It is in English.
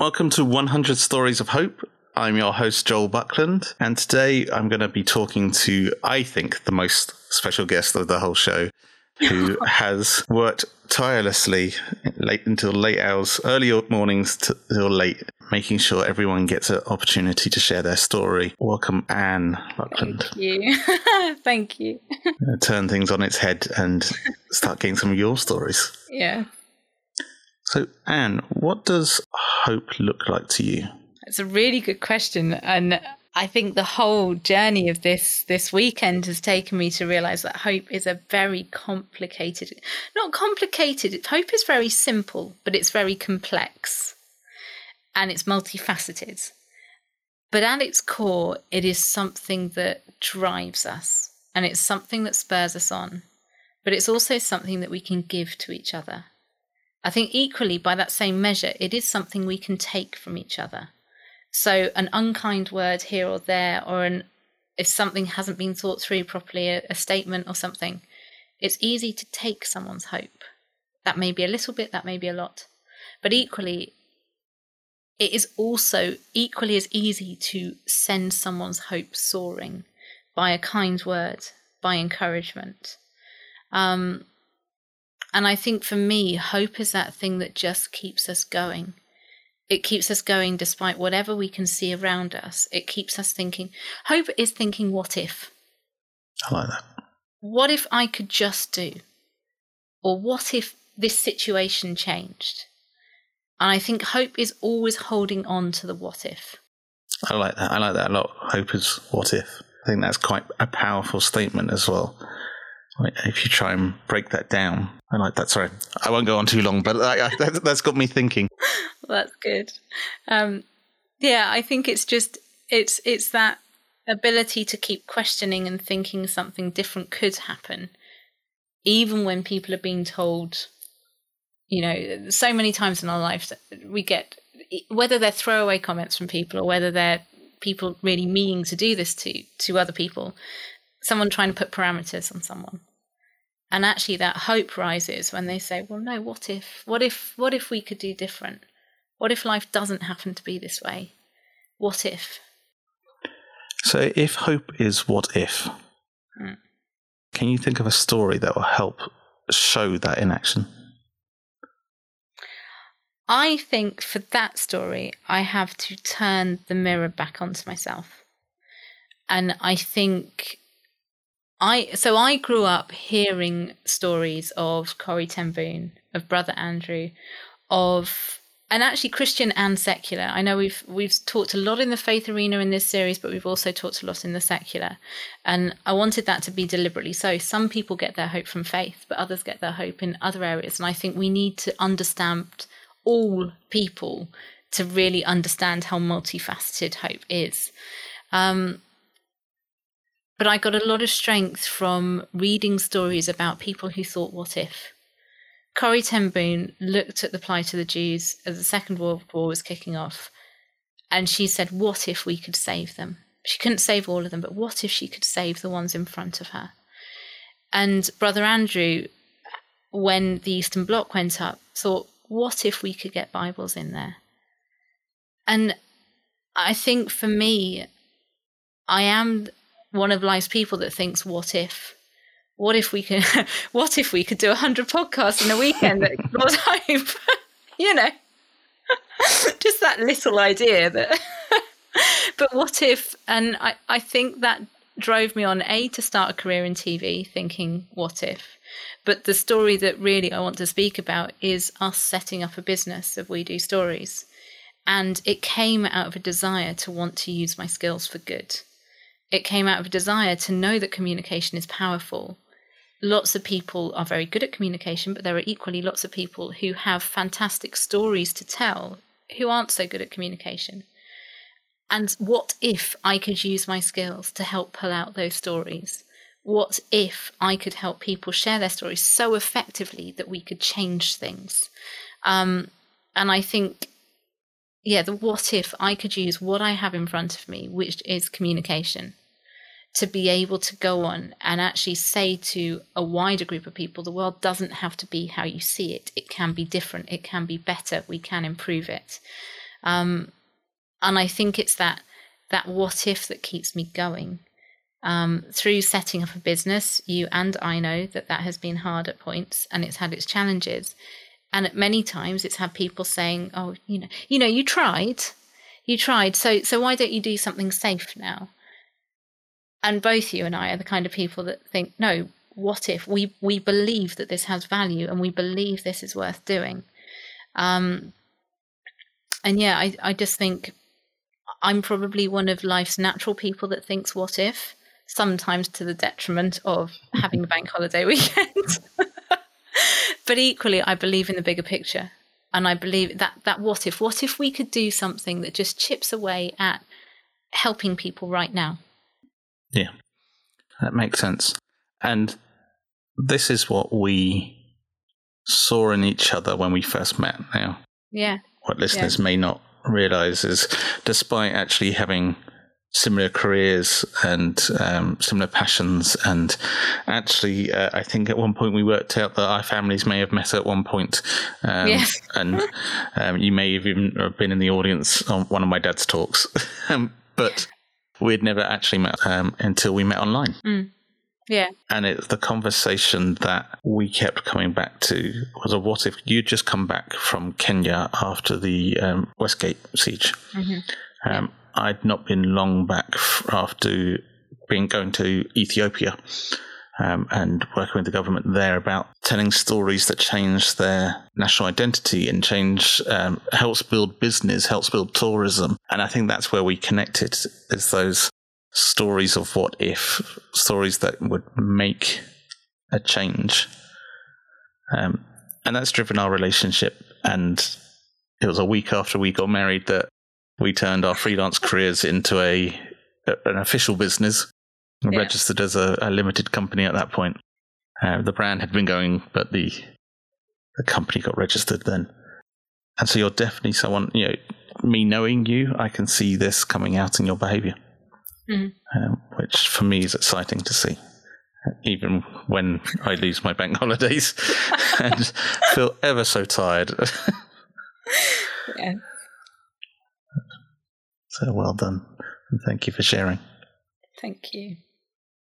Welcome to 100 Stories of Hope. I'm your host, Joel Buckland, and today I'm going to be talking to, I think, the most special guest of the whole show, who has worked tirelessly late until late hours, early mornings till late, making sure everyone gets an opportunity to share their story. Welcome, Anne Buckland. Thank you. Thank you. Turn things on its head and start getting some of your stories. Yeah. So, Anne, what does hope look like to you? It's a really good question, and I think the whole journey of this this weekend has taken me to realize that hope is a very complicated, not complicated. Hope is very simple, but it's very complex, and it's multifaceted. But at its core, it is something that drives us, and it's something that spurs us on. But it's also something that we can give to each other. I think equally, by that same measure, it is something we can take from each other. So, an unkind word here or there, or an if something hasn't been thought through properly, a, a statement or something, it's easy to take someone's hope. That may be a little bit, that may be a lot. But equally, it is also equally as easy to send someone's hope soaring by a kind word, by encouragement. Um, and I think for me, hope is that thing that just keeps us going. It keeps us going despite whatever we can see around us. It keeps us thinking. Hope is thinking, what if? I like that. What if I could just do? Or what if this situation changed? And I think hope is always holding on to the what if. I like that. I like that a lot. Hope is what if. I think that's quite a powerful statement as well if you try and break that down. I like that. Sorry, I won't go on too long, but that, has got me thinking. That's good. Um, yeah, I think it's just it's it's that ability to keep questioning and thinking something different could happen, even when people are being told. You know, so many times in our lives we get whether they're throwaway comments from people or whether they're people really meaning to do this to to other people someone trying to put parameters on someone and actually that hope rises when they say well no what if what if what if we could do different? What if life doesn't happen to be this way? What if? So if hope is what if hmm. can you think of a story that will help show that in action? I think for that story i have to turn the mirror back onto myself. And i think I so I grew up hearing stories of Corrie Ten Boom, of Brother Andrew, of and actually Christian and secular. I know we've we've talked a lot in the faith arena in this series, but we've also talked a lot in the secular. And I wanted that to be deliberately so. Some people get their hope from faith, but others get their hope in other areas. And I think we need to understand all people to really understand how multifaceted hope is. Um, but I got a lot of strength from reading stories about people who thought, what if? Corrie Ten Boom looked at the plight of the Jews as the Second World War was kicking off, and she said, What if we could save them? She couldn't save all of them, but what if she could save the ones in front of her? And Brother Andrew, when the Eastern Bloc went up, thought, What if we could get Bibles in there? And I think for me, I am one of life's people that thinks, what if? What if we can? what if we could do a hundred podcasts in a weekend that explores hope? you know. Just that little idea that but what if and I, I think that drove me on A to start a career in TV thinking, what if? But the story that really I want to speak about is us setting up a business of We Do Stories. And it came out of a desire to want to use my skills for good it came out of a desire to know that communication is powerful. Lots of people are very good at communication, but there are equally lots of people who have fantastic stories to tell who aren't so good at communication. And what if I could use my skills to help pull out those stories? What if I could help people share their stories so effectively that we could change things? Um, and I think, yeah, the what if I could use what I have in front of me, which is communication, to be able to go on and actually say to a wider group of people the world doesn't have to be how you see it it can be different it can be better we can improve it Um, and I think it's that that what if that keeps me going. Um, through setting up a business, you and I know that that has been hard at points and it's had its challenges. And at many times, it's had people saying, "Oh, you know, you know, you tried, you tried. So, so why don't you do something safe now?" And both you and I are the kind of people that think, "No, what if we we believe that this has value and we believe this is worth doing?" Um, and yeah, I I just think I'm probably one of life's natural people that thinks, "What if?" Sometimes to the detriment of having a bank holiday weekend. but equally, I believe in the bigger picture. And I believe that, that what if? What if we could do something that just chips away at helping people right now? Yeah, that makes sense. And this is what we saw in each other when we first met now. Yeah. What listeners yeah. may not realize is despite actually having similar careers and um, similar passions. And actually, uh, I think at one point we worked out that our families may have met at one point. Um, yes. and um, you may have even been in the audience on one of my dad's talks. Um, but we'd never actually met um, until we met online. Mm. Yeah. And it's the conversation that we kept coming back to was a what if you'd just come back from Kenya after the um, Westgate siege. Mm-hmm. Um, I'd not been long back after being going to Ethiopia um, and working with the government there about telling stories that change their national identity and change um, helps build business, helps build tourism, and I think that's where we connected. Is those stories of what if, stories that would make a change, um, and that's driven our relationship. And it was a week after we got married that we turned our freelance careers into a an official business, yeah. registered as a, a, limited company at that point. Uh, the brand had been going, but the the company got registered then. And so you're definitely someone. You know, me knowing you, I can see this coming out in your behaviour, mm. um, which for me is exciting to see. Even when I lose my bank holidays and feel ever so tired. yeah. So well done. And thank you for sharing. Thank you.